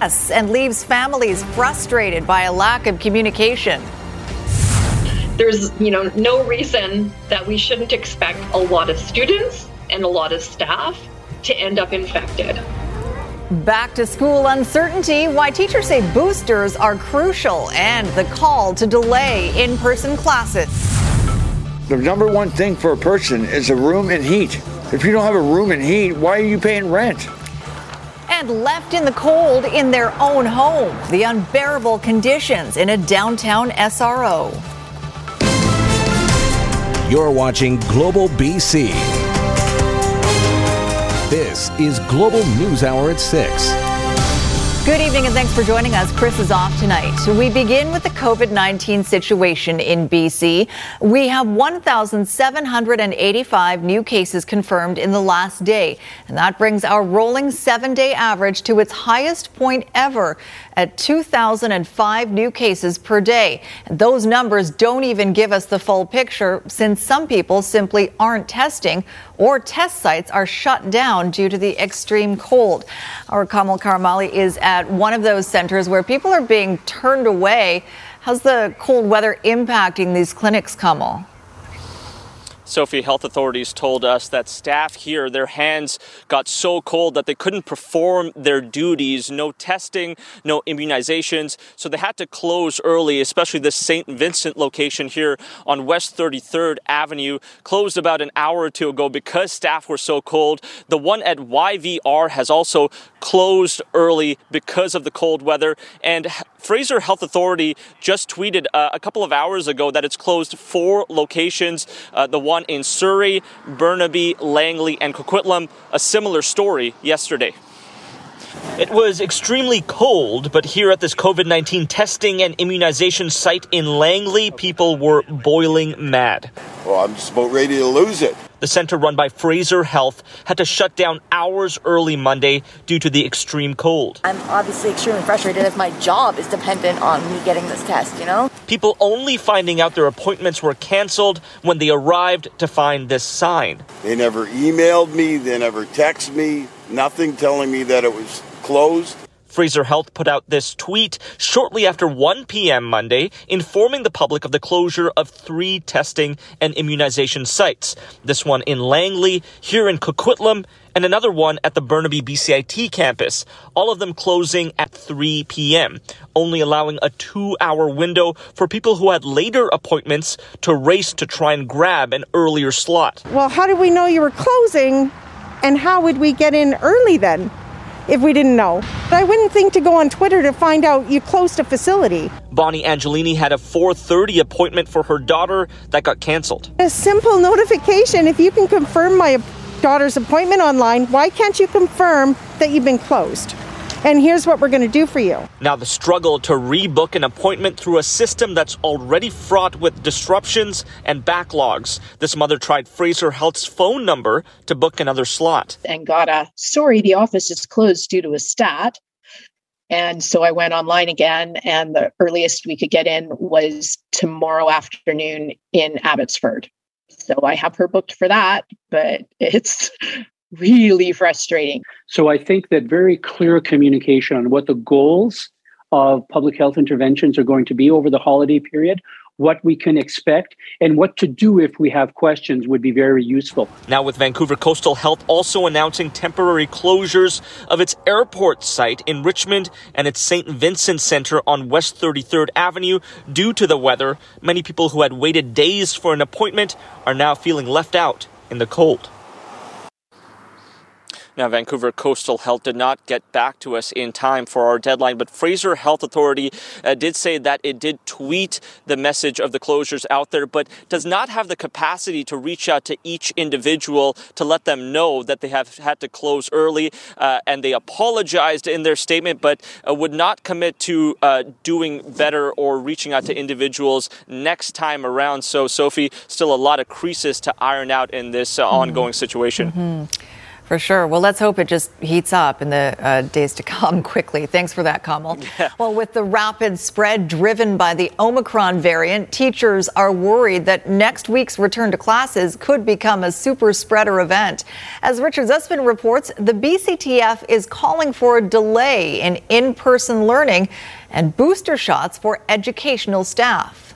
Yes, and leaves families frustrated by a lack of communication. There's, you know, no reason that we shouldn't expect a lot of students and a lot of staff to end up infected. Back to school uncertainty, why teachers say boosters are crucial, and the call to delay in person classes. The number one thing for a person is a room and heat. If you don't have a room and heat, why are you paying rent? And left in the cold in their own home. The unbearable conditions in a downtown SRO. You're watching Global BC. This is Global News Hour at 6. Good evening and thanks for joining us. Chris is off tonight. We begin with the COVID 19 situation in BC. We have 1,785 new cases confirmed in the last day, and that brings our rolling seven day average to its highest point ever at 2,005 new cases per day. And those numbers don't even give us the full picture since some people simply aren't testing or test sites are shut down due to the extreme cold. Our Kamal Karamali is at one of those centers where people are being turned away. How's the cold weather impacting these clinics, Kamal? Sophie, health authorities told us that staff here, their hands got so cold that they couldn't perform their duties. No testing, no immunizations. So they had to close early, especially the St. Vincent location here on West 33rd Avenue. Closed about an hour or two ago because staff were so cold. The one at YVR has also closed early because of the cold weather. And Fraser Health Authority just tweeted uh, a couple of hours ago that it's closed four locations. Uh, the one in Surrey, Burnaby, Langley, and Coquitlam. A similar story yesterday. It was extremely cold, but here at this COVID 19 testing and immunization site in Langley, people were boiling mad. Well, I'm just about ready to lose it. The center run by Fraser Health had to shut down hours early Monday due to the extreme cold. I'm obviously extremely frustrated if my job is dependent on me getting this test, you know? People only finding out their appointments were canceled when they arrived to find this sign. They never emailed me, they never texted me, nothing telling me that it was closed. Fraser Health put out this tweet shortly after 1 p.m. Monday, informing the public of the closure of three testing and immunization sites. This one in Langley, here in Coquitlam, and another one at the Burnaby BCIT campus, all of them closing at 3 p.m., only allowing a two hour window for people who had later appointments to race to try and grab an earlier slot. Well, how did we know you were closing, and how would we get in early then? If we didn't know. But I wouldn't think to go on Twitter to find out you closed a facility. Bonnie Angelini had a 4:30 appointment for her daughter that got canceled. A simple notification if you can confirm my daughter's appointment online, why can't you confirm that you've been closed? And here's what we're going to do for you. Now, the struggle to rebook an appointment through a system that's already fraught with disruptions and backlogs. This mother tried Fraser Health's phone number to book another slot. And got a sorry, the office is closed due to a stat. And so I went online again, and the earliest we could get in was tomorrow afternoon in Abbotsford. So I have her booked for that, but it's really frustrating. So I think that very clear communication on what the goals of public health interventions are going to be over the holiday period, what we can expect, and what to do if we have questions would be very useful. Now, with Vancouver Coastal Health also announcing temporary closures of its airport site in Richmond and its St. Vincent Center on West 33rd Avenue due to the weather, many people who had waited days for an appointment are now feeling left out in the cold. Now, Vancouver Coastal Health did not get back to us in time for our deadline, but Fraser Health Authority uh, did say that it did tweet the message of the closures out there, but does not have the capacity to reach out to each individual to let them know that they have had to close early. Uh, and they apologized in their statement, but uh, would not commit to uh, doing better or reaching out to individuals next time around. So, Sophie, still a lot of creases to iron out in this uh, mm-hmm. ongoing situation. Mm-hmm. For sure. Well, let's hope it just heats up in the uh, days to come quickly. Thanks for that, Kamal. Yeah. Well, with the rapid spread driven by the Omicron variant, teachers are worried that next week's return to classes could become a super spreader event. As Richard Zussman reports, the BCTF is calling for a delay in in person learning and booster shots for educational staff.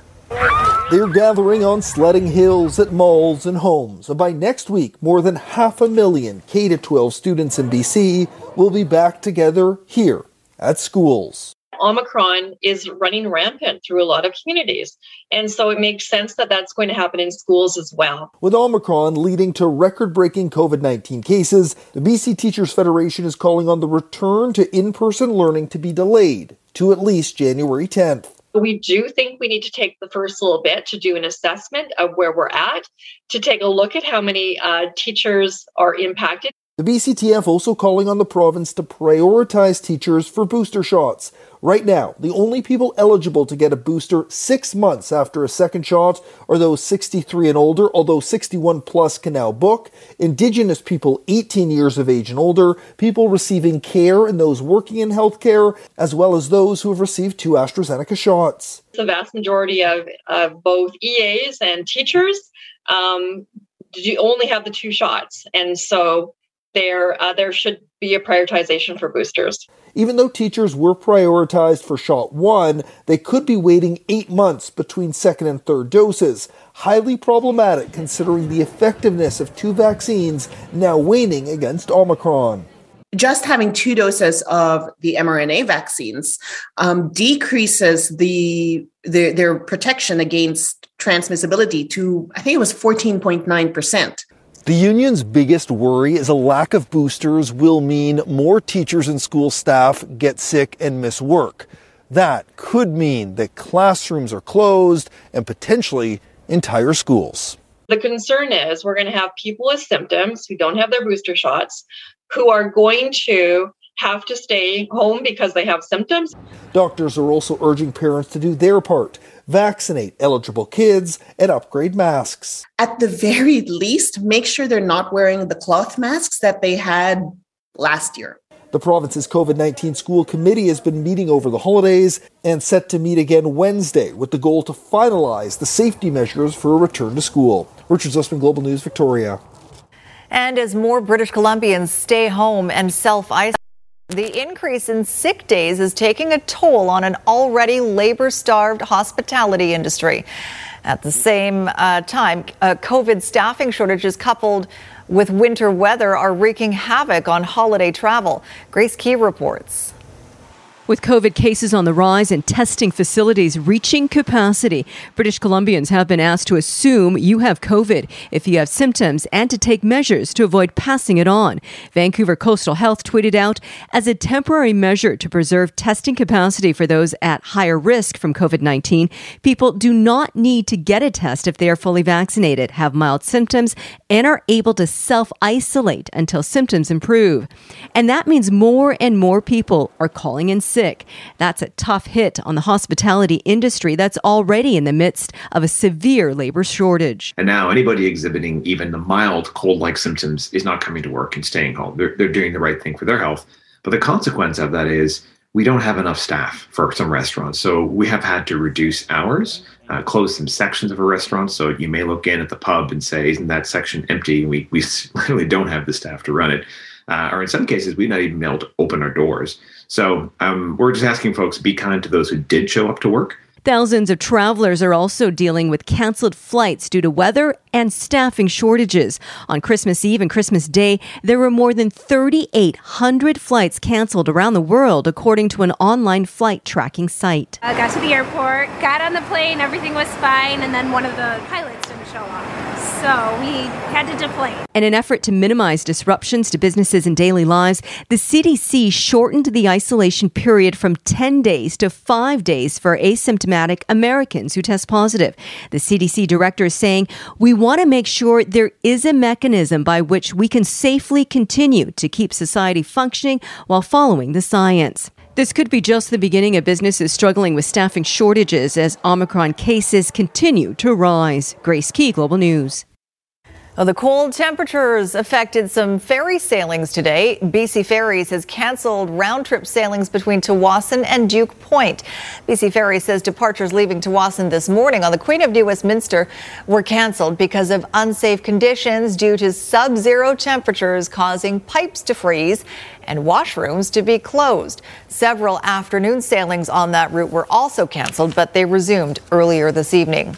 They're gathering on sledding hills at malls and homes. And by next week, more than half a million K 12 students in BC will be back together here at schools. Omicron is running rampant through a lot of communities. And so it makes sense that that's going to happen in schools as well. With Omicron leading to record breaking COVID 19 cases, the BC Teachers Federation is calling on the return to in person learning to be delayed to at least January 10th. We do think we need to take the first little bit to do an assessment of where we're at, to take a look at how many uh, teachers are impacted. The BCTF also calling on the province to prioritize teachers for booster shots. Right now, the only people eligible to get a booster six months after a second shot are those 63 and older, although 61 plus can now book, Indigenous people 18 years of age and older, people receiving care and those working in healthcare, as well as those who have received two AstraZeneca shots. The vast majority of, of both EAs and teachers um, you only have the two shots. And so there uh, there should be a prioritization for boosters. Even though teachers were prioritized for shot one, they could be waiting eight months between second and third doses. Highly problematic considering the effectiveness of two vaccines now waning against Omicron just having two doses of the mRNA vaccines um, decreases the, the, their protection against transmissibility to I think it was fourteen point nine percent. The union's biggest worry is a lack of boosters will mean more teachers and school staff get sick and miss work. That could mean that classrooms are closed and potentially entire schools. The concern is we're going to have people with symptoms who don't have their booster shots who are going to have to stay home because they have symptoms. Doctors are also urging parents to do their part vaccinate eligible kids, and upgrade masks. At the very least, make sure they're not wearing the cloth masks that they had last year. The province's COVID 19 school committee has been meeting over the holidays and set to meet again Wednesday with the goal to finalize the safety measures for a return to school. Richard Zussman, Global News, Victoria. And as more British Columbians stay home and self isolate, the increase in sick days is taking a toll on an already labor starved hospitality industry. At the same uh, time, uh, COVID staffing shortages coupled with winter weather are wreaking havoc on holiday travel. Grace Ke reports. With COVID cases on the rise and testing facilities reaching capacity, British Columbians have been asked to assume you have COVID if you have symptoms and to take measures to avoid passing it on. Vancouver Coastal Health tweeted out as a temporary measure to preserve testing capacity for those at higher risk from COVID 19, people do not need to get a test if they are fully vaccinated, have mild symptoms, and are able to self isolate until symptoms improve. And that means more and more people are calling in sick. That's a tough hit on the hospitality industry that's already in the midst of a severe labor shortage. And now anybody exhibiting even the mild cold like symptoms is not coming to work and staying home. They're, they're doing the right thing for their health. But the consequence of that is we don't have enough staff for some restaurants. So we have had to reduce hours, uh, close some sections of a restaurant. So you may look in at the pub and say, isn't that section empty? We, we literally don't have the staff to run it. Uh, or in some cases, we've not even been able to open our doors. So um, we're just asking folks be kind to those who did show up to work. Thousands of travelers are also dealing with canceled flights due to weather and staffing shortages. On Christmas Eve and Christmas Day, there were more than 3,800 flights canceled around the world, according to an online flight tracking site. I got to the airport, got on the plane, everything was fine, and then one of the pilots didn't show up. So we had to deflate. In an effort to minimize disruptions to businesses and daily lives, the CDC shortened the isolation period from 10 days to 5 days for asymptomatic Americans who test positive. The CDC director is saying, We want to make sure there is a mechanism by which we can safely continue to keep society functioning while following the science. This could be just the beginning of businesses struggling with staffing shortages as Omicron cases continue to rise. Grace Ke, Global News. Well, the cold temperatures affected some ferry sailings today. BC Ferries has canceled round trip sailings between Tsawwassen and Duke Point. BC Ferries says departures leaving Tsawwassen this morning on the Queen of New Westminster were canceled because of unsafe conditions due to sub zero temperatures causing pipes to freeze and washrooms to be closed. Several afternoon sailings on that route were also canceled, but they resumed earlier this evening.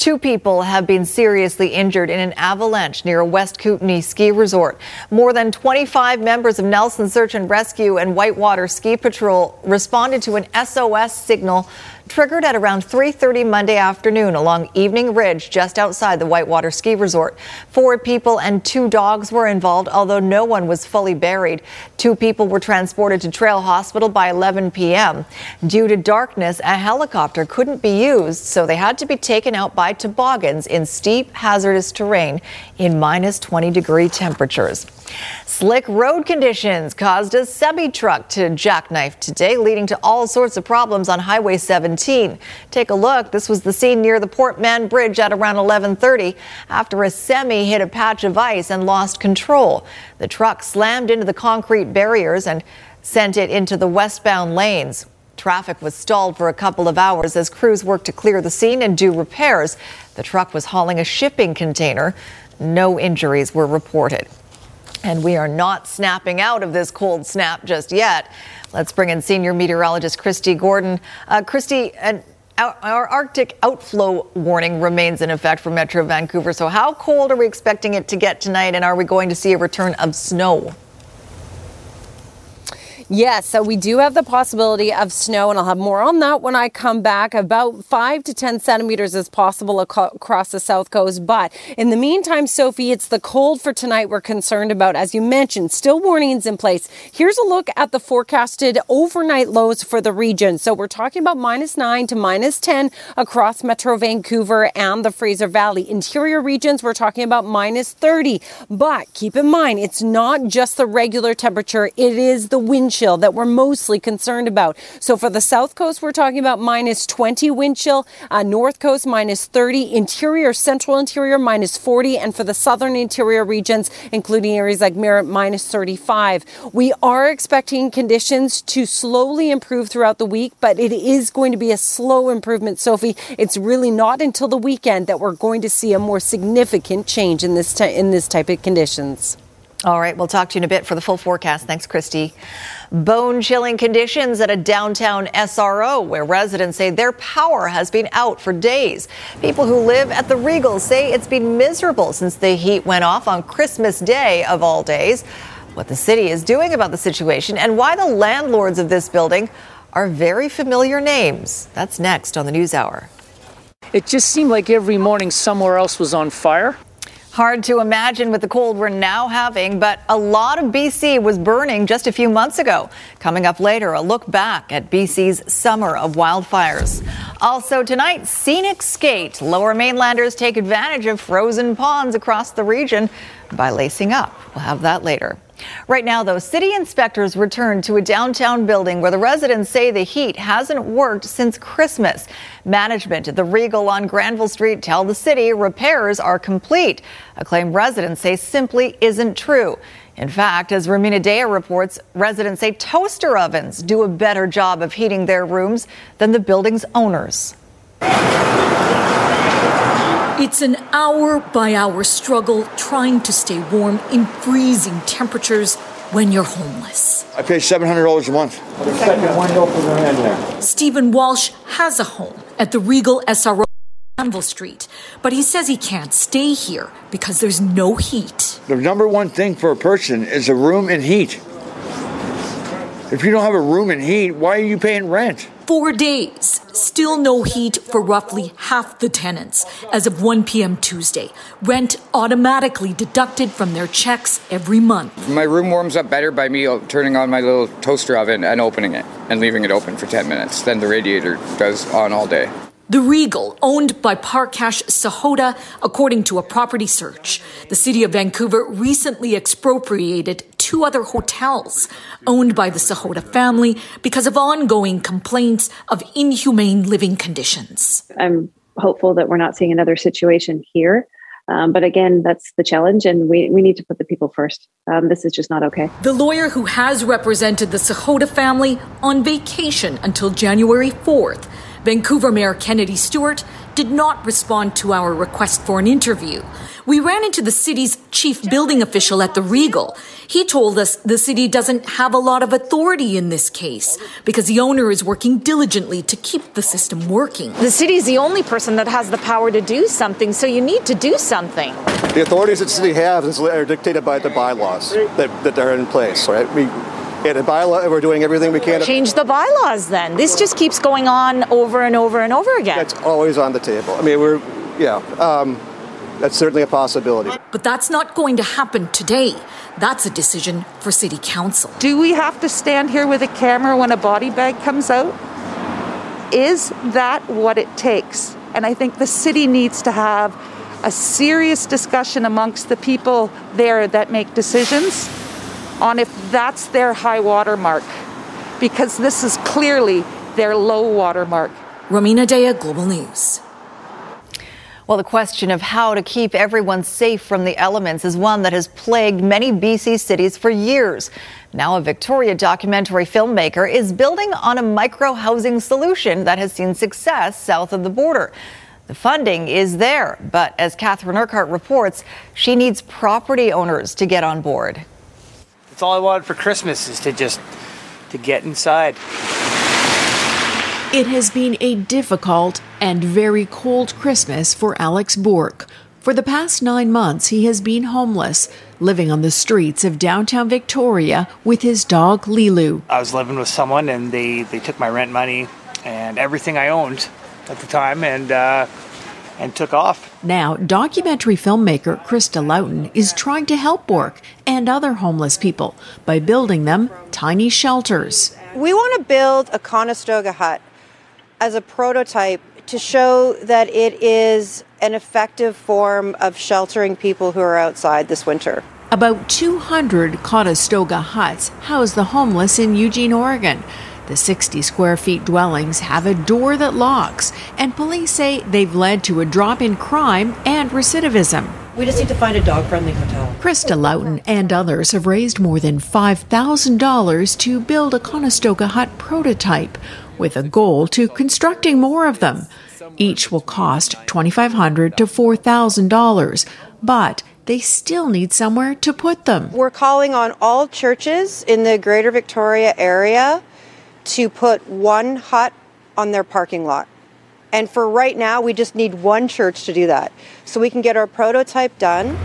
Two people have been seriously injured in an avalanche near a West Kootenay ski resort. More than 25 members of Nelson Search and Rescue and Whitewater Ski Patrol responded to an SOS signal triggered at around 3:30 Monday afternoon along Evening Ridge just outside the Whitewater Ski Resort. Four people and two dogs were involved, although no one was fully buried. Two people were transported to Trail Hospital by 11 p.m. Due to darkness, a helicopter couldn't be used, so they had to be taken out by toboggans in steep, hazardous terrain in minus 20 degree temperatures. Slick road conditions caused a semi truck to jackknife today, leading to all sorts of problems on Highway 17. Take a look. This was the scene near the Port Mann Bridge at around 11:30 after a semi hit a patch of ice and lost control. The truck slammed into the concrete barriers and sent it into the westbound lanes. Traffic was stalled for a couple of hours as crews worked to clear the scene and do repairs. The truck was hauling a shipping container. No injuries were reported. And we are not snapping out of this cold snap just yet. Let's bring in senior meteorologist Kristi Gordon. Uh, Kristi, an, our Arctic outflow warning remains in effect for Metro Vancouver. So, how cold are we expecting it to get tonight? And are we going to see a return of snow? Yes, so we do have the possibility of snow, and I'll have more on that when I come back. About five to 10 centimeters is possible ac- across the south coast. But in the meantime, Sophie, it's the cold for tonight we're concerned about. As you mentioned, still warnings in place. Here's a look at the forecasted overnight lows for the region. So we're talking about minus 9 to minus 10 across Metro Vancouver and the Fraser Valley. Interior regions, we're talking about minus 30. But keep in mind, it's not just the regular temperature, it is the wind chill that we're mostly concerned about. So for the south coast, we're talking about minus 20 wind chill, uh, north coast minus 30, interior, central interior minus 40, and for the southern interior regions, including areas like Merritt, minus 35. We are expecting conditions to slowly improve throughout the week, but it is going to be a slow improvement, Sophie. It's really not until the weekend that we're going to see a more significant change in this, t- in this type of conditions. All right, we'll talk to you in a bit for the full forecast. Thanks, Kristi. Bone chilling conditions at a downtown SRO where residents say their power has been out for days. People who live at the Regal say it's been miserable since the heat went off on Christmas Day of all days. What the city is doing about the situation and why the landlords of this building are very familiar names. That's next on the News Hour. It just seemed like every morning somewhere else was on fire. Hard to imagine with the cold we're now having, but a lot of BC was burning just a few months ago. Coming up later, a look back at BC's summer of wildfires. Also tonight, scenic skate. Lower mainlanders take advantage of frozen ponds across the region by lacing up. We'll have that later. Right now, though, city inspectors returned to a downtown building where the residents say the heat hasn't worked since Christmas. Management at the Regal on Granville Street tell the city repairs are complete. A claim residents say simply isn't true. In fact, as Rumina Daya reports, residents say toaster ovens do a better job of heating their rooms than the building's owners. It's an hour by hour struggle trying to stay warm in freezing temperatures when you're homeless. I pay $700 a month. The second window for the in there. Stephen Walsh has a home at the Regal SRO Granville Street, but he says he can't stay here because there's no heat. The number one thing for a person is a room and heat. If you don't have a room and heat, why are you paying rent? four days, still no heat for roughly half the tenants. As of 1 p.m. Tuesday, rent automatically deducted from their checks every month. My room warms up better by me turning on my little toaster oven and opening it and leaving it open for 10 minutes than the radiator does on all day. The Regal, owned by Parkash Sahota, according to a property search. The city of Vancouver recently expropriated two other hotels owned by the Sahota family because of ongoing complaints of inhumane living conditions. I'm hopeful that we're not seeing another situation here. Um, but again, that's the challenge, and we, we need to put the people first. Um, this is just not okay. The lawyer who has represented the Sahota family on vacation until January 4th Vancouver Mayor Kennedy Stewart did not respond to our request for an interview. We ran into the city's chief building official at the Regal. He told us the city doesn't have a lot of authority in this case because the owner is working diligently to keep the system working. The city is the only person that has the power to do something, so you need to do something. The authorities that the city has are dictated by the bylaws that, that are in place, right? We, yeah, the bylaw, we're doing everything we can. Change the bylaws then. This just keeps going on over and over and over again. It's always on the table. I mean, we're, yeah, um, that's certainly a possibility. But that's not going to happen today. That's a decision for City Council. Do we have to stand here with a camera when a body bag comes out? Is that what it takes? And I think the city needs to have a serious discussion amongst the people there that make decisions on if that's their high water mark, because this is clearly their low water mark. Rumina Daya, Global News. Well, the question of how to keep everyone safe from the elements is one that has plagued many BC cities for years. Now, a Victoria documentary filmmaker is building on a micro housing solution that has seen success south of the border. The funding is there, but as Catherine Urquhart reports, she needs property owners to get on board. That's all I wanted for Christmas is to just to get inside. It has been a difficult and very cold Christmas for Alex Bourque. For the past nine months, he has been homeless, living on the streets of downtown Victoria with his dog Lilu. I was living with someone, and they they took my rent money and everything I owned at the time, and uh, and took off. Now, documentary filmmaker Krista Loughton is trying to help Bork and other homeless people by building them tiny shelters. We want to build a Conestoga hut as a prototype to show that it is an effective form of sheltering people who are outside this winter. About 200 Conestoga huts house the homeless in Eugene, Oregon. The 60 square feet dwellings have a door that locks, and police say they've led to a drop in crime and recidivism. We just need to find a dog friendly hotel. Krista Loughton and others have raised more than $5,000 to build a Conestoga hut prototype, with a goal to constructing more of them. Each will cost $2,500 to $4,000, but they still need somewhere to put them. We're calling on all churches in the greater Victoria area to put one hut on their parking lot. And for right now, we just need one church to do that. So we can get our prototype done.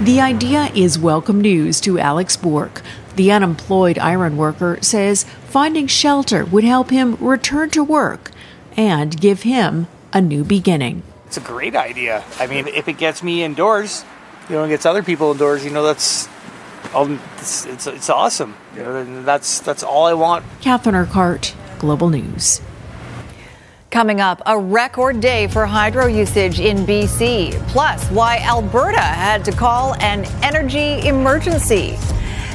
The idea is welcome news to Alex Bork. The unemployed iron worker says finding shelter would help him return to work and give him a new beginning. It's a great idea. I mean, if it gets me indoors, you know, and gets other people indoors, you know, that's um, it's, it's, it's awesome. You know, that's that's all I want. Catherine Urquhart, Global News. Coming up, a record day for hydro usage in BC, plus why Alberta had to call an energy emergency.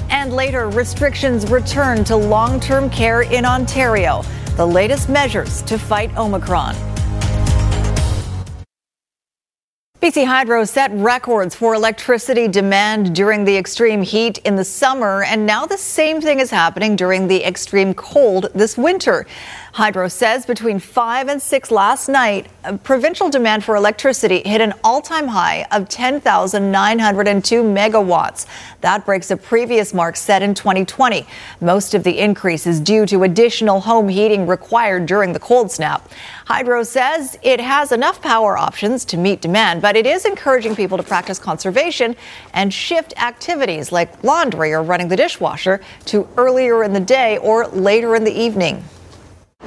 And later, restrictions return to long term care in Ontario, the latest measures to fight Omicron. BC Hydro set records for electricity demand during the extreme heat in the summer, and now the same thing is happening during the extreme cold this winter. Hydro says between 5 and 6 last night, uh, provincial demand for electricity hit an all time high of 10,902 megawatts. That breaks a previous mark set in 2020. Most of the increase is due to additional home heating required during the cold snap. Hydro says it has enough power options to meet demand, but it is encouraging people to practice conservation and shift activities like laundry or running the dishwasher to earlier in the day or later in the evening.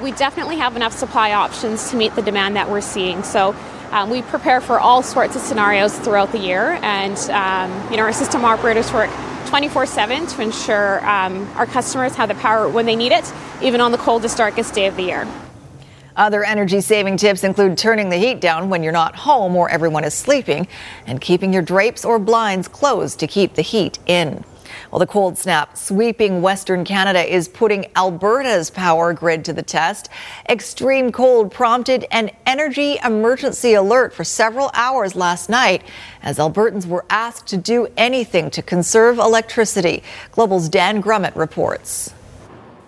We definitely have enough supply options to meet the demand that we're seeing. So um, we prepare for all sorts of scenarios throughout the year, and um, you know our system operators work 24/7 to ensure um, our customers have the power when they need it, even on the coldest, darkest day of the year. Other energy saving tips include turning the heat down when you're not home or everyone is sleeping and keeping your drapes or blinds closed to keep the heat in. Well, the cold snap sweeping Western Canada is putting Alberta's power grid to the test. Extreme cold prompted an energy emergency alert for several hours last night as Albertans were asked to do anything to conserve electricity. Global's Dan Grummett reports.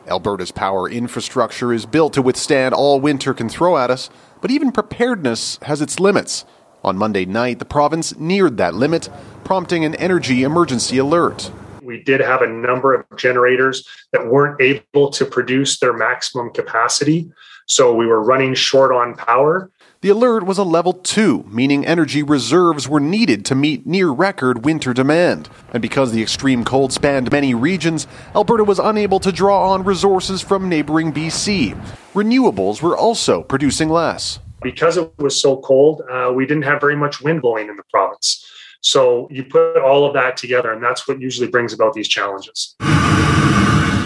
Alberta's power infrastructure is built to withstand all winter can throw at us, but even preparedness has its limits. On Monday night, the province neared that limit, prompting an energy emergency alert. We did have a number of generators that weren't able to produce their maximum capacity, so we were running short on power. The alert was a level 2, meaning energy reserves were needed to meet near record winter demand. And because the extreme cold spanned many regions, Alberta was unable to draw on resources from neighboring BC. Renewables were also producing less. Because it was so cold, uh, we didn't have very much wind blowing in the province. So you put all of that together, and that's what usually brings about these challenges.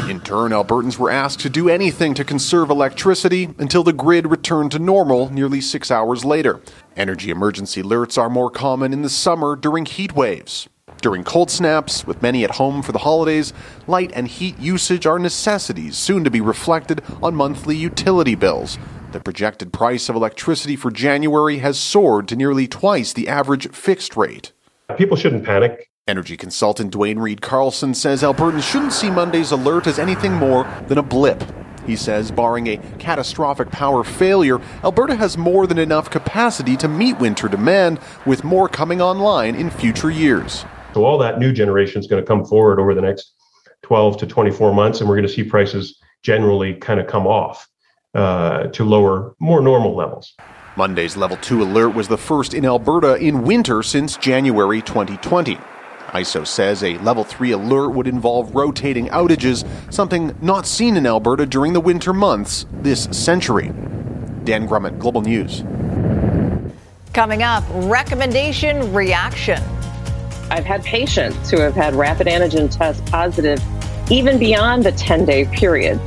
In turn, Albertans were asked to do anything to conserve electricity until the grid returned to normal nearly six hours later. Energy emergency alerts are more common in the summer during heat waves. During cold snaps, with many at home for the holidays, light and heat usage are necessities soon to be reflected on monthly utility bills. The projected price of electricity for January has soared to nearly twice the average fixed rate. People shouldn't panic. Energy consultant Dwayne Reed Carlson says Albertans shouldn't see Monday's alert as anything more than a blip. He says, barring a catastrophic power failure, Alberta has more than enough capacity to meet winter demand, with more coming online in future years. So, all that new generation is going to come forward over the next 12 to 24 months, and we're going to see prices generally kind of come off uh, to lower, more normal levels. Monday's level 2 alert was the first in Alberta in winter since January 2020. ISO says a level 3 alert would involve rotating outages, something not seen in Alberta during the winter months this century. Dan Grummett, Global News. Coming up, recommendation reaction. I've had patients who have had rapid antigen test positive even beyond the 10 day period.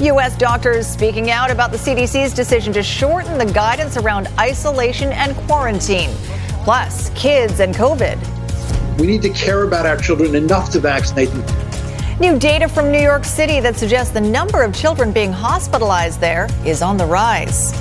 U.S. doctors speaking out about the CDC's decision to shorten the guidance around isolation and quarantine. Plus, kids and COVID. We need to care about our children enough to vaccinate them. New data from New York City that suggests the number of children being hospitalized there is on the rise.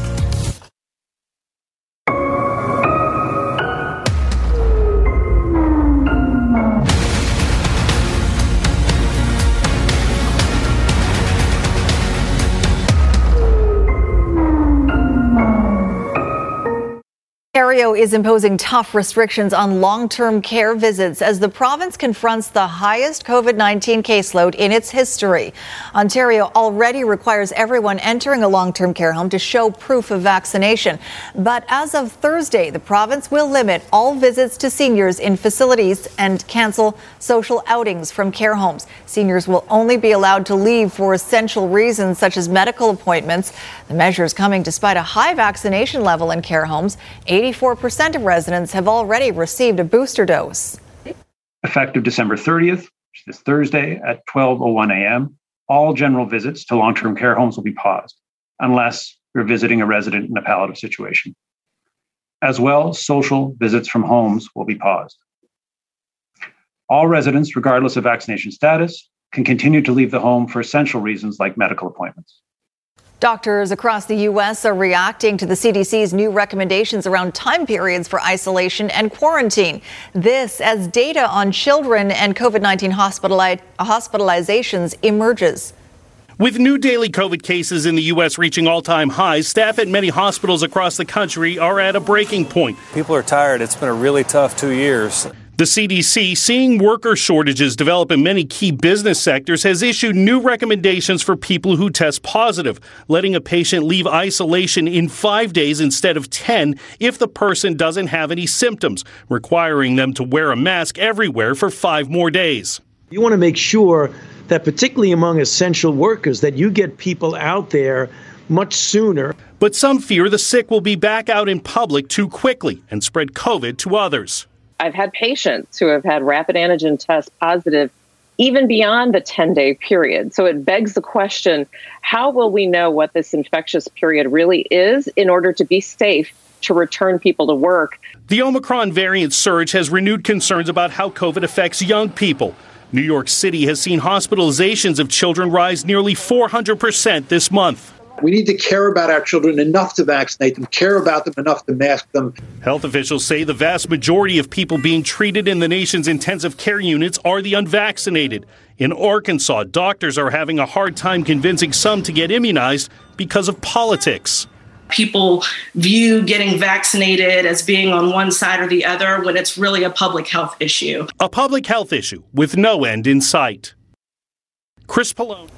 Ontario is imposing tough restrictions on long term care visits as the province confronts the highest COVID 19 caseload in its history. Ontario already requires everyone entering a long term care home to show proof of vaccination. But as of Thursday, the province will limit all visits to seniors in facilities and cancel social outings from care homes. Seniors will only be allowed to leave for essential reasons such as medical appointments. The measure is coming despite a high vaccination level in care homes. 84% of residents have already received a booster dose. Effective December 30th, which is Thursday at 12:01 a.m., all general visits to long-term care homes will be paused unless you're visiting a resident in a palliative situation. As well, social visits from homes will be paused. All residents, regardless of vaccination status, can continue to leave the home for essential reasons like medical appointments. Doctors across the U.S. are reacting to the CDC's new recommendations around time periods for isolation and quarantine. This as data on children and COVID 19 hospitali- hospitalizations emerges. With new daily COVID cases in the U.S. reaching all time highs, staff at many hospitals across the country are at a breaking point. People are tired. It's been a really tough two years. The CDC, seeing worker shortages develop in many key business sectors, has issued new recommendations for people who test positive, letting a patient leave isolation in five days instead of 10 if the person doesn't have any symptoms, requiring them to wear a mask everywhere for five more days. You want to make sure that, particularly among essential workers, that you get people out there much sooner. But some fear the sick will be back out in public too quickly and spread COVID to others. I've had patients who have had rapid antigen test positive even beyond the 10 day period. So it begs the question how will we know what this infectious period really is in order to be safe to return people to work? The Omicron variant surge has renewed concerns about how COVID affects young people. New York City has seen hospitalizations of children rise nearly 400% this month. We need to care about our children enough to vaccinate them, care about them enough to mask them. Health officials say the vast majority of people being treated in the nation's intensive care units are the unvaccinated. In Arkansas, doctors are having a hard time convincing some to get immunized because of politics. People view getting vaccinated as being on one side or the other when it's really a public health issue. A public health issue with no end in sight. Chris Pollone.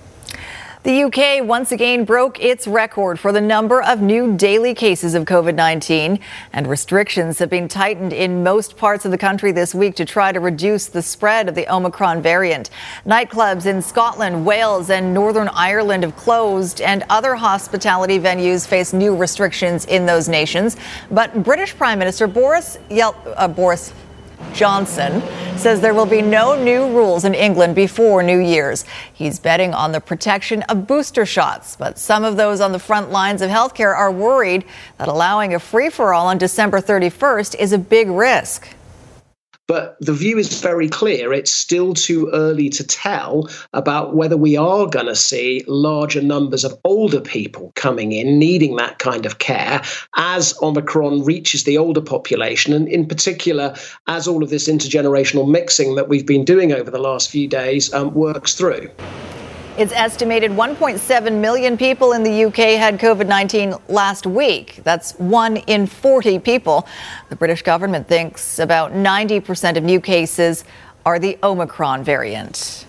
The UK once again broke its record for the number of new daily cases of COVID 19, and restrictions have been tightened in most parts of the country this week to try to reduce the spread of the Omicron variant. Nightclubs in Scotland, Wales, and Northern Ireland have closed, and other hospitality venues face new restrictions in those nations. But British Prime Minister Boris, Yel- uh, Boris Johnson says there will be no new rules in England before New Year's. He's betting on the protection of booster shots, but some of those on the front lines of healthcare are worried that allowing a free for all on December 31st is a big risk. But the view is very clear. It's still too early to tell about whether we are going to see larger numbers of older people coming in needing that kind of care as Omicron reaches the older population, and in particular, as all of this intergenerational mixing that we've been doing over the last few days um, works through. It's estimated 1.7 million people in the UK had COVID 19 last week. That's one in 40 people. The British government thinks about 90% of new cases are the Omicron variant.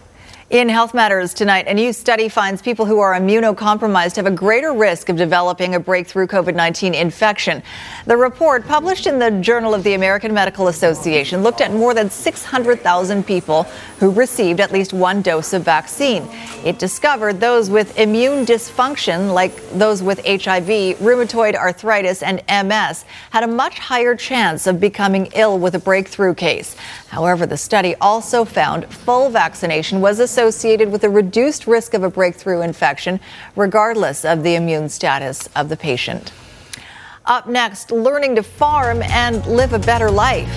In Health Matters tonight, a new study finds people who are immunocompromised have a greater risk of developing a breakthrough COVID 19 infection. The report, published in the Journal of the American Medical Association, looked at more than 600,000 people who received at least one dose of vaccine. It discovered those with immune dysfunction, like those with HIV, rheumatoid arthritis, and MS, had a much higher chance of becoming ill with a breakthrough case. However, the study also found full vaccination was associated with a reduced risk of a breakthrough infection, regardless of the immune status of the patient. Up next, learning to farm and live a better life.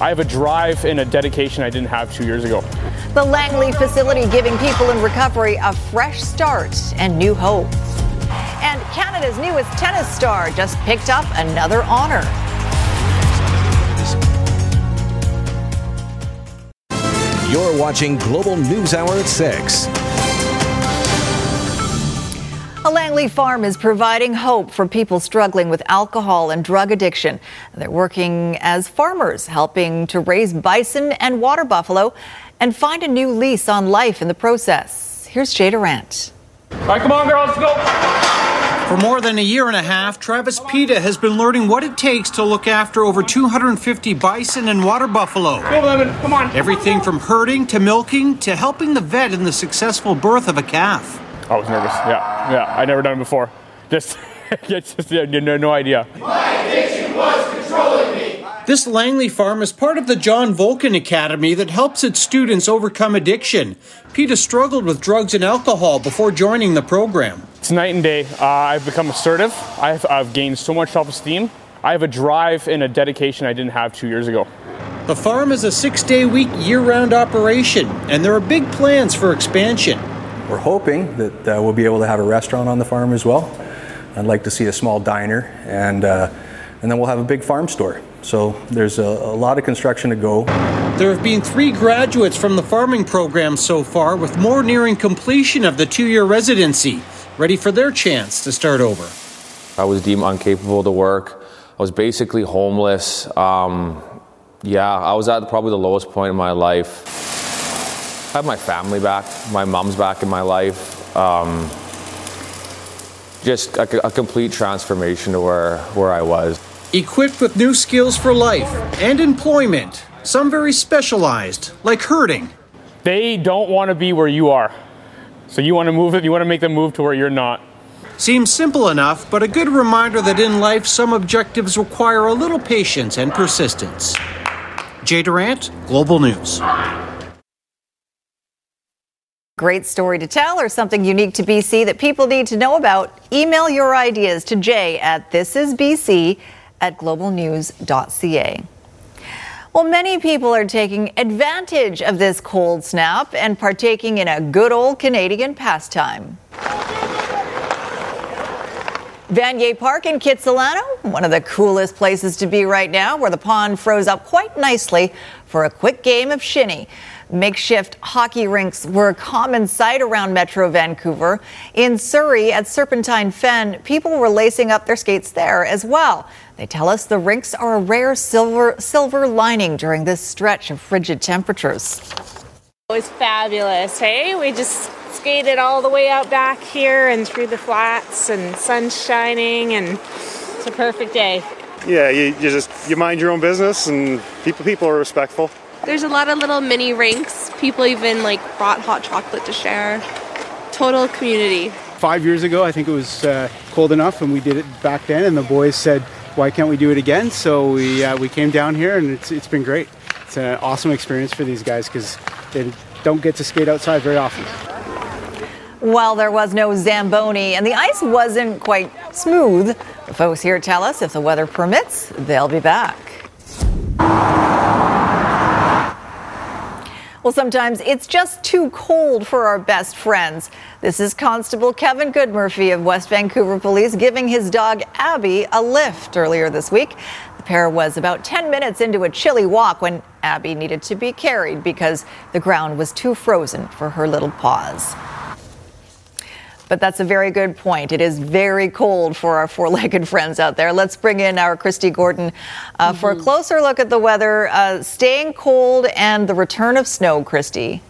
I have a drive and a dedication I didn't have two years ago. The Langley facility giving people in recovery a fresh start and new hope. And Canada's newest tennis star just picked up another honor. You're watching Global News Hour at 6. A Langley farm is providing hope for people struggling with alcohol and drug addiction. They're working as farmers, helping to raise bison and water buffalo and find a new lease on life in the process. Here's Jay Durant. All right, come on, girls, let's go. For more than a year and a half, Travis Pita has been learning what it takes to look after over 250 bison and water buffalo. Go, Lemon, come on. Everything from herding to milking to helping the vet in the successful birth of a calf. I was nervous. Yeah, yeah. I never done it before. Just, just yeah, no, no idea. My addiction was controlling me. This Langley farm is part of the John Volken Academy that helps its students overcome addiction. Peta struggled with drugs and alcohol before joining the program. It's night and day. Uh, I've become assertive. I've, I've gained so much self esteem. I have a drive and a dedication I didn't have two years ago. The farm is a six day week, year round operation, and there are big plans for expansion. We're hoping that uh, we'll be able to have a restaurant on the farm as well. I'd like to see a small diner, and, uh, and then we'll have a big farm store. So there's a, a, lot of construction to go. There have been three graduates from the farming program so far, with more nearing completion of the two year residency, ready for their chance to start over. I was deemed incapable to work. I was basically homeless. Um, yeah, I was at probably the lowest point in my life. I have my family back, my mom's back in my life. Um, just a, a complete transformation to where, where I was. Equipped with new skills for life and employment, some very specialized, like herding. They don't want to be where you are. So you want to move it, you want to make them move to where you're not. Seems simple enough, but a good reminder that in life some objectives require a little patience and persistence. Jay Durant, Global News. Great story to tell or something unique to BC that people need to know about? Email your ideas to jay at thisisbc at globalnews.ca. Well, many people are taking advantage of this cold snap and partaking in a good old Canadian pastime. Vanier Park in Kitsilano, one of the coolest places to be right now, where the pond froze up quite nicely for a quick game of shinny. Makeshift hockey rinks were a common sight around Metro Vancouver. In Surrey at Serpentine Fen, people were lacing up their skates there as well. They tell us the rinks are a rare silver silver lining during this stretch of frigid temperatures. It was fabulous, hey? We just skated all the way out back here and through the flats and sun shining and it's a perfect day. Yeah, you, you just you mind your own business and people people are respectful. There's a lot of little mini rinks. People even like brought hot chocolate to share. Total community. Five years ago, I think it was uh, cold enough, and we did it back then. And the boys said, "Why can't we do it again?" So we uh, we came down here, and it's it's been great. It's an awesome experience for these guys because they don't get to skate outside very often. Well, there was no Zamboni and the ice wasn't quite smooth. The folks here tell us if the weather permits, they'll be back. Well, sometimes it's just too cold for our best friends. This is Constable Kevin Goodmurphy of West Vancouver Police giving his dog Abby a lift earlier this week. The pair was about 10 minutes into a chilly walk when Abby needed to be carried because the ground was too frozen for her little paws. But that's a very good point. It is very cold for our four legged friends out there. Let's bring in our Kristi Gordon uh, mm-hmm. for a closer look at the weather, uh, staying cold, and the return of snow, Kristi.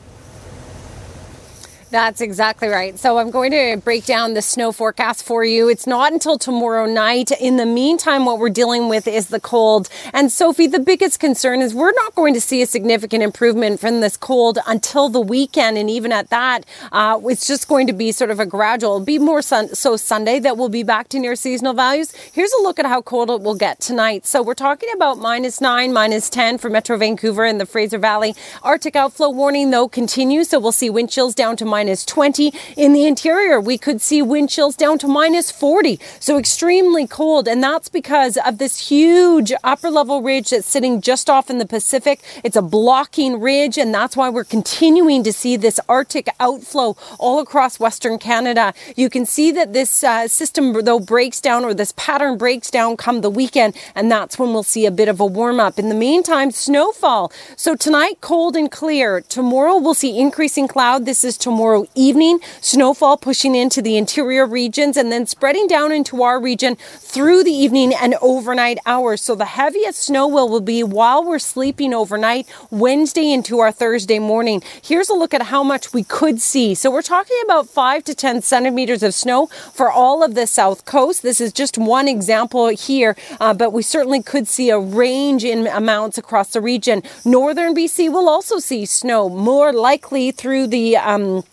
That's exactly right. So I'm going to break down the snow forecast for you. It's not until tomorrow night. In the meantime, what we're dealing with is the cold. And Sophie, the biggest concern is we're not going to see a significant improvement from this cold until the weekend. And even at that, uh, it's just going to be sort of a gradual, be more sun- so Sunday that we'll be back to near seasonal values. Here's a look at how cold it will get tonight. So we're talking about minus nine, minus 10 for Metro Vancouver and the Fraser Valley. Arctic outflow warning though continues. So we'll see wind chills down to minus minus 20. In the interior, we could see wind chills down to minus 40. So extremely cold. And that's because of this huge upper level ridge that's sitting just off in the Pacific. It's a blocking ridge. And that's why we're continuing to see this Arctic outflow all across Western Canada. You can see that this uh, system, though, breaks down or this pattern breaks down come the weekend. And that's when we'll see a bit of a warm up. In the meantime, snowfall. So tonight, cold and clear. Tomorrow, we'll see increasing cloud. This is tomorrow tomorrow evening. Snowfall pushing into the interior regions and then spreading down into our region through the evening and overnight hours. So the heaviest snow will, will be while we're sleeping overnight, Wednesday into our Thursday morning. Here's a look at how much we could see. So we're talking about five to 10 centimeters of snow for all of the south coast. This is just one example here, uh, but we certainly could see a range in amounts across the region. Northern BC will also see snow, more likely through the um,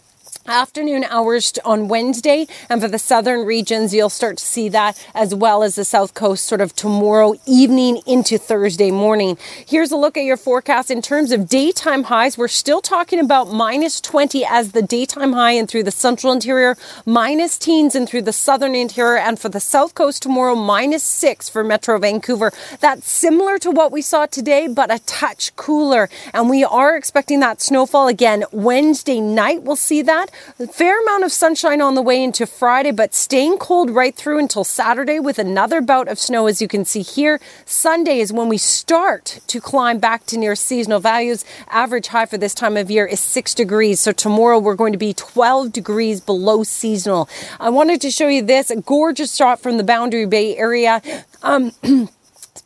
afternoon hours on Wednesday. And for the southern regions, you'll start to see that as well as the south coast sort of tomorrow evening into Thursday morning. Here's a look at your forecast in terms of daytime highs. We're still talking about minus 20 as the daytime high and through the central interior, minus teens and through the southern interior. And for the south coast tomorrow, minus six for Metro Vancouver. That's similar to what we saw today, but a touch cooler. And we are expecting that snowfall again Wednesday night. We'll see that. Fair amount of sunshine on the way into Friday, but staying cold right through until Saturday with another bout of snow, as you can see here. Sunday is when we start to climb back to near seasonal values. Average high for this time of year is six degrees. So tomorrow we're going to be 12 degrees below seasonal. I wanted to show you this gorgeous shot from the Boundary Bay area. Um,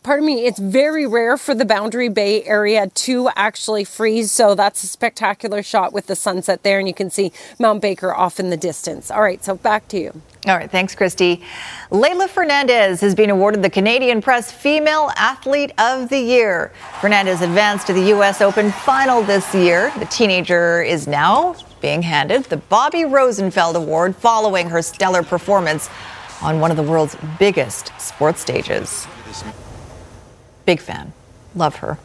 pardon me, it's very rare for the Boundary Bay area to actually freeze. So that's a spectacular shot with the sunset there. And you can see Mount Baker off in the distance. All right, so back to you. All right, thanks, Kristi. Leylah Fernandez has been awarded the Canadian Press Female Athlete of the Year. Fernandez advanced to the U.S. Open final this year. The teenager is now being handed the Bobbie Rosenfeld Award following her stellar performance on one of the world's biggest sports stages. Big fan. Love her.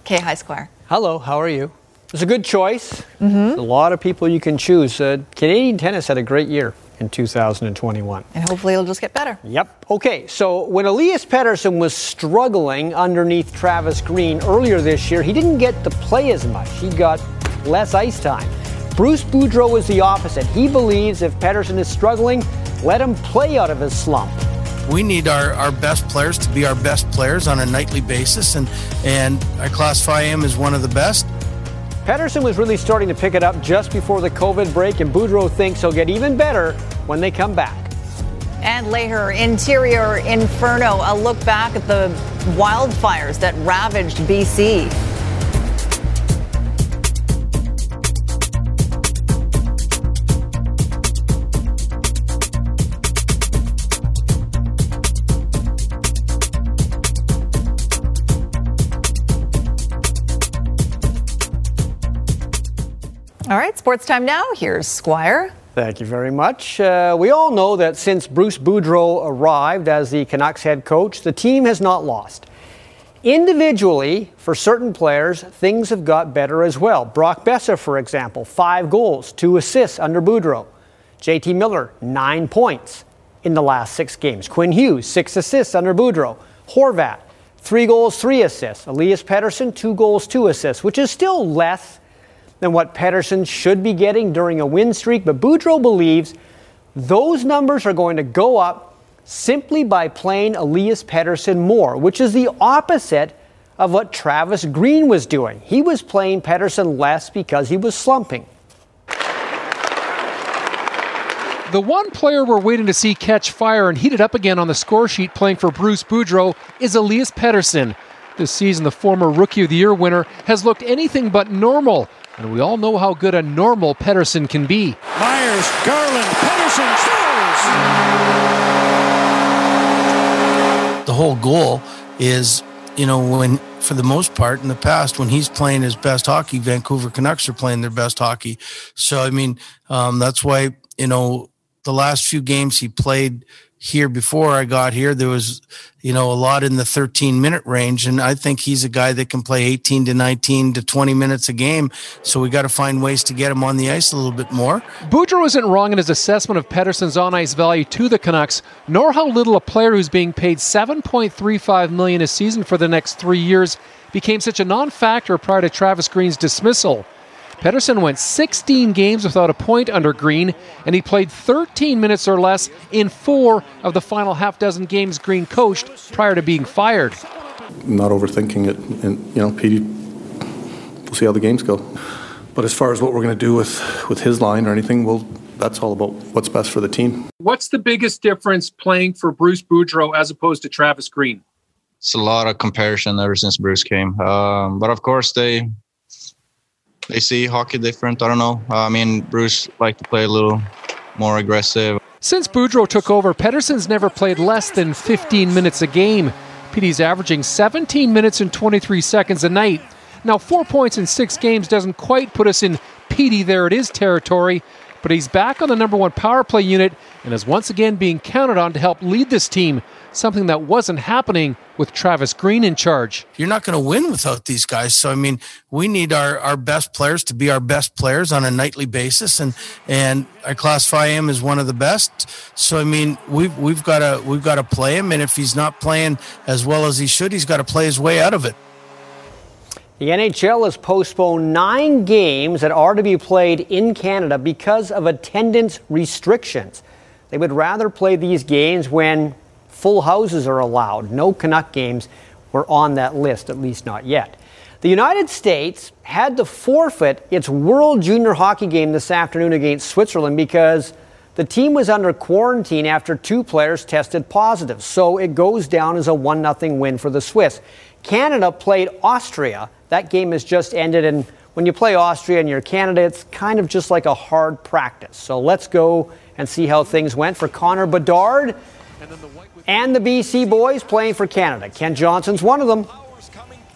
Okay, Hi Squire. Hello, how are you? It's a good choice. Mm-hmm. A lot of people you can choose. Uh, Canadian tennis had a great year in 2021. And hopefully it'll just get better. Yep. Okay, so when Elias Pettersson was struggling underneath Travis Green earlier this year, he didn't get to play as much. He got less ice time. Bruce Boudreau was the opposite. He believes if Pettersson is struggling, let him play out of his slump. We need our, our best players to be our best players on a nightly basis, and, and I classify him as one of the best. Pettersson was really starting to pick it up just before the COVID break, and Boudreau thinks he'll get even better when they come back. And later, Interior Inferno, a look back at the wildfires that ravaged BC. All right, sports time now. Here's Squire. Thank you very much. Uh, we all know that since Bruce Boudreau arrived as the Canucks head coach, the team has not lost. Individually, for certain players, things have got better as well. Brock Boeser, for example, five goals, two assists under Boudreau. JT Miller, nine points in the last six games. Quinn Hughes, six assists under Boudreau. Horvat, three goals, three assists. Elias Pettersson, two goals, two assists, which is still less than what Pettersson should be getting during a win streak, but Boudreau believes those numbers are going to go up simply by playing Elias Pettersson more, which is the opposite of what Travis Green was doing. He was playing Pettersson less because he was slumping. The one player we're waiting to see catch fire and heat it up again on the score sheet playing for Bruce Boudreau is Elias Pettersson. This season, the former Rookie of the Year winner has looked anything but normal and we all know how good a normal Pettersson can be. Myers, Garland, Pettersson scores! The whole goal is, you know, when for the most part in the past, when he's playing his best hockey, Vancouver Canucks are playing their best hockey. So, I mean, um, that's why, you know, the last few games he played here before I got here, there was, you know, a lot in the 13 minute range. And I think he's a guy that can play 18 to 19 to 20 minutes a game. So we got to find ways to get him on the ice a little bit more. Boudreau isn't wrong in his assessment of Pettersson's on ice value to the Canucks, nor how little a player who's being paid 7.35 million a season for the next three years became such a non factor prior to Travis Green's dismissal. Pettersson went 16 games without a point under Green, and he played 13 minutes or less in four of the final half dozen games Green coached prior to being fired. Not overthinking it, and you know, Petey, we'll see how the games go. But as far as what we're going to do with with his line or anything, well, that's all about what's best for the team. What's the biggest difference playing for Bruce Boudreau as opposed to Travis Green? It's a lot of comparison ever since Bruce came, um, but of course they they see hockey different. I don't know. Uh, I mean, Bruce liked to play a little more aggressive. Since Boudreau took over, Pettersson's never played less than 15 minutes a game. Petey's averaging 17 minutes and 23 seconds a night. Now, four points in six games doesn't quite put us in Petey there it is territory, but he's back on the number one power play unit and is once again being counted on to help lead this team, something that wasn't happening with Travis Green in charge. You're not going to win without these guys. So I mean, we need our, our best players to be our best players on a nightly basis, and and I classify him as one of the best. So I mean, we've we've got to we've got to play him, and if he's not playing as well as he should, he's got to play his way out of it. The NHL has postponed nine games that are to be played in Canada because of attendance restrictions. They would rather play these games when full houses are allowed. No Canuck games were on that list, at least not yet. The United States had to forfeit its World Junior Hockey game this afternoon against Switzerland because the team was under quarantine after two players tested positive. So it goes down as a 1 0 win for the Swiss. Canada played Austria that game has just ended, and when you play Austria and you're Canada, it's kind of just like a hard practice. So let's go and see how things went for Connor Bedard and the BC boys playing for Canada. Kent Johnson's one of them.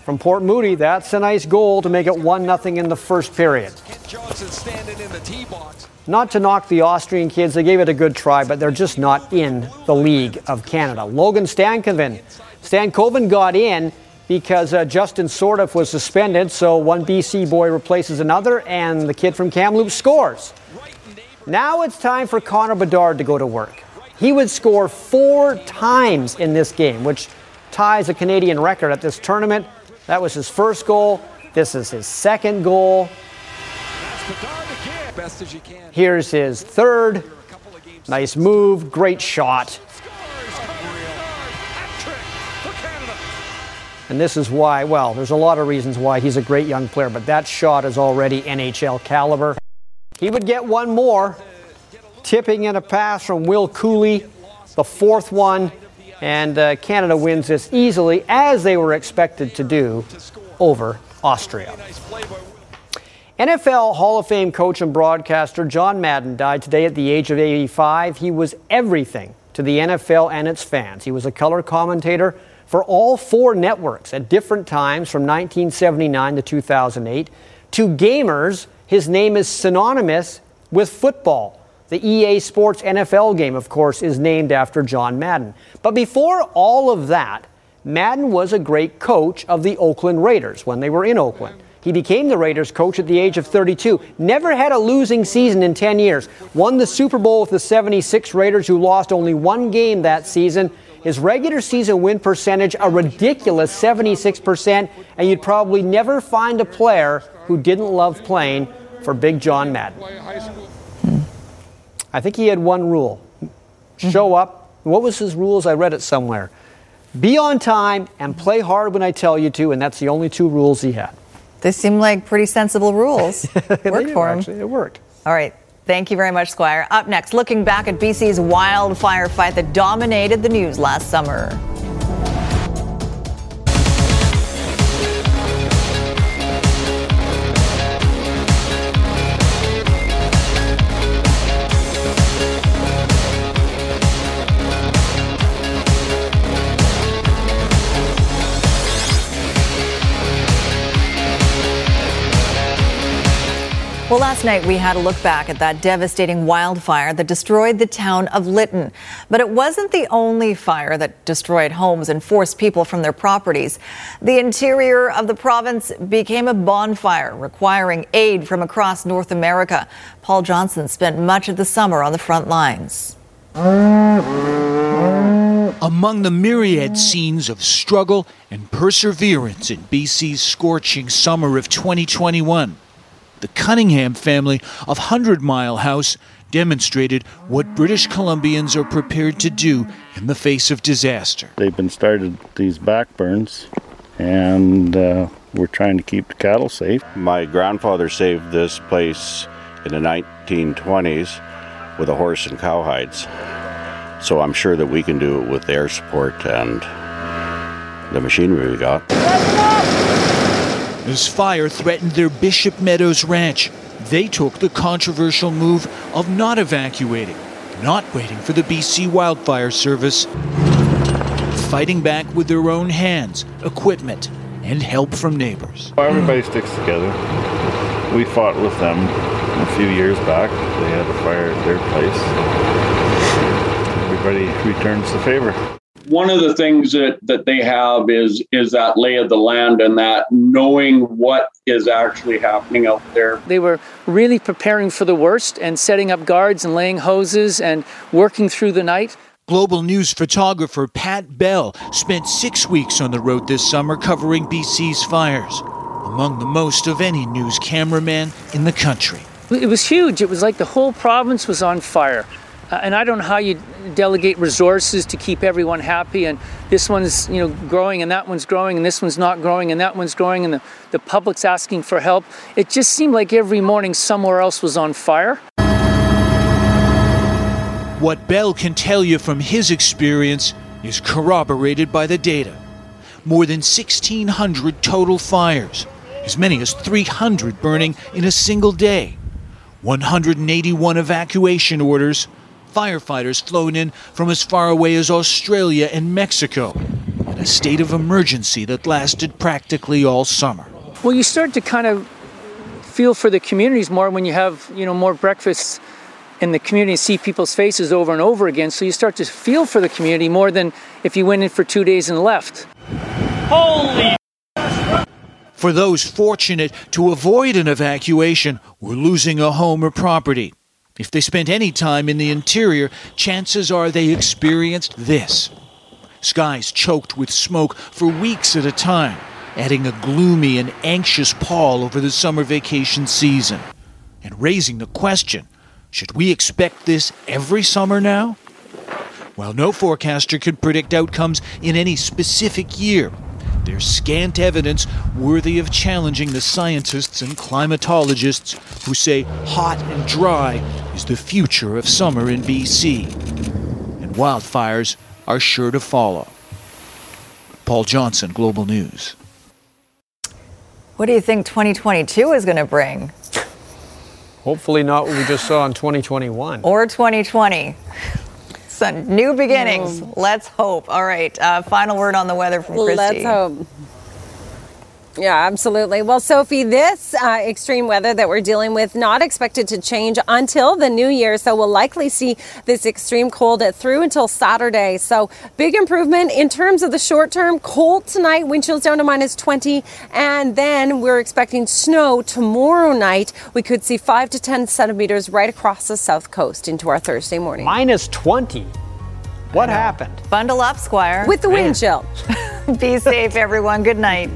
From Port Moody, that's a nice goal to make it 1 0 in the first period. Johnson standing in the tee box. Not to knock the Austrian kids, they gave it a good try, but they're just not in the League of Canada. Logan Stankoven. Stankoven got in because uh, Justin Sourdif was suspended, so one BC boy replaces another, and the kid from Kamloops scores. Now it's time for Connor Bedard to go to work. He would score four times in this game, which ties a Canadian record at this tournament. That was his first goal. This is his second goal. Here's his third. Nice move, great shot. And this is why, well, there's a lot of reasons why he's a great young player, but that shot is already NHL caliber. He would get one more, tipping in a pass from Will Cuylle, the fourth one, and uh, Canada wins this easily, as they were expected to do, over Austria. NFL Hall of Fame coach and broadcaster John Madden died today at the age of 85. He was everything to the NFL and its fans. He was a color commentator for all four networks at different times from 1979 to 2008. To gamers, his name is synonymous with football. The EA Sports NFL game, of course, is named after John Madden. But before all of that, Madden was a great coach of the Oakland Raiders when they were in Oakland. He became the Raiders coach at the age of 32. Never had a losing season in 10 years. Won the Super Bowl with the 76 Raiders, who lost only one game that season. His regular season win percentage, a ridiculous 76%, and you'd probably never find a player who didn't love playing for Big John Madden. I think he had one rule show mm-hmm. up. What was his rules? I read it somewhere. Be on time and play hard when I tell you to, and that's the only two rules he had. They seem like pretty sensible rules. Worked for him. Actually, it worked. All right. Thank you very much, Squire. Up next, looking back at BC's wildfire fight that dominated the news last summer. Well, last night we had a look back at that devastating wildfire that destroyed the town of Lytton. But it wasn't the only fire that destroyed homes and forced people from their properties. The interior of the province became a bonfire, requiring aid from across North America. Paul Johnson spent much of the summer on the front lines. Among the myriad scenes of struggle and perseverance in BC's scorching summer of 2021, the Cunningham family of Hundred Mile House demonstrated what British Columbians are prepared to do in the face of disaster. They've been started these backburns, and uh, we're trying to keep the cattle safe. My grandfather saved this place in the 1920s with a horse and cowhides. So I'm sure that we can do it with their support and the machinery we got. As fire threatened their Bishop Meadows ranch, they took the controversial move of not evacuating, not waiting for the BC Wildfire Service, fighting back with their own hands, equipment, and help from neighbors. Everybody sticks together. We fought with them a few years back. They had a fire at their place. Everybody returns the favor one of the things that, that they have is is that lay of the land and that knowing what is actually happening out there. They were really preparing for the worst and setting up guards and laying hoses and working through the night. Global news photographer Pat Bell spent six weeks on the road this summer covering BC's fires, among the most of any news cameraman in the country. It was huge. It was like the whole province was on fire. Uh, and I don't know how you delegate resources to keep everyone happy. And this one's, you know, growing, and that one's growing, and this one's not growing, and that one's growing, and the, the public's asking for help. It just seemed like every morning somewhere else was on fire. What Bell can tell you from his experience is corroborated by the data. More than 1,600 total fires, as many as 300 burning in a single day, 181 evacuation orders, firefighters flown in from as far away as Australia and Mexico, in a state of emergency that lasted practically all summer. Well, you start to kind of feel for the communities more when you have you know more breakfasts in the community and see people's faces over and over again. So you start to feel for the community more than if you went in for two days and left. Holy! For those fortunate to avoid an evacuation or losing a home or property, if they spent any time in the interior, chances are they experienced this. Skies choked with smoke for weeks at a time, adding a gloomy and anxious pall over the summer vacation season, and raising the question should we expect this every summer now? While no forecaster could predict outcomes in any specific year, there's scant evidence worthy of challenging the scientists and climatologists who say hot and dry is the future of summer in BC. And wildfires are sure to follow. Paul Johnson, Global News. What do you think 2022 is going to bring? Hopefully, not what we just saw in 2021. Or 2020. So, new beginnings. Let's hope. All right. Uh, final word on the weather from Kristi. Let's hope. Yeah, absolutely. Well, Sophie, this uh, extreme weather that we're dealing with not expected to change until the new year. So we'll likely see this extreme cold through until Saturday. So big improvement in terms of the short term. Cold tonight, wind chills down to minus 20, and then we're expecting snow tomorrow night. We could see five to 10 centimeters right across the south coast into our Thursday morning. Minus 20. What happened? Bundle up, Squire. With the wind chill. Be safe, everyone. Good night.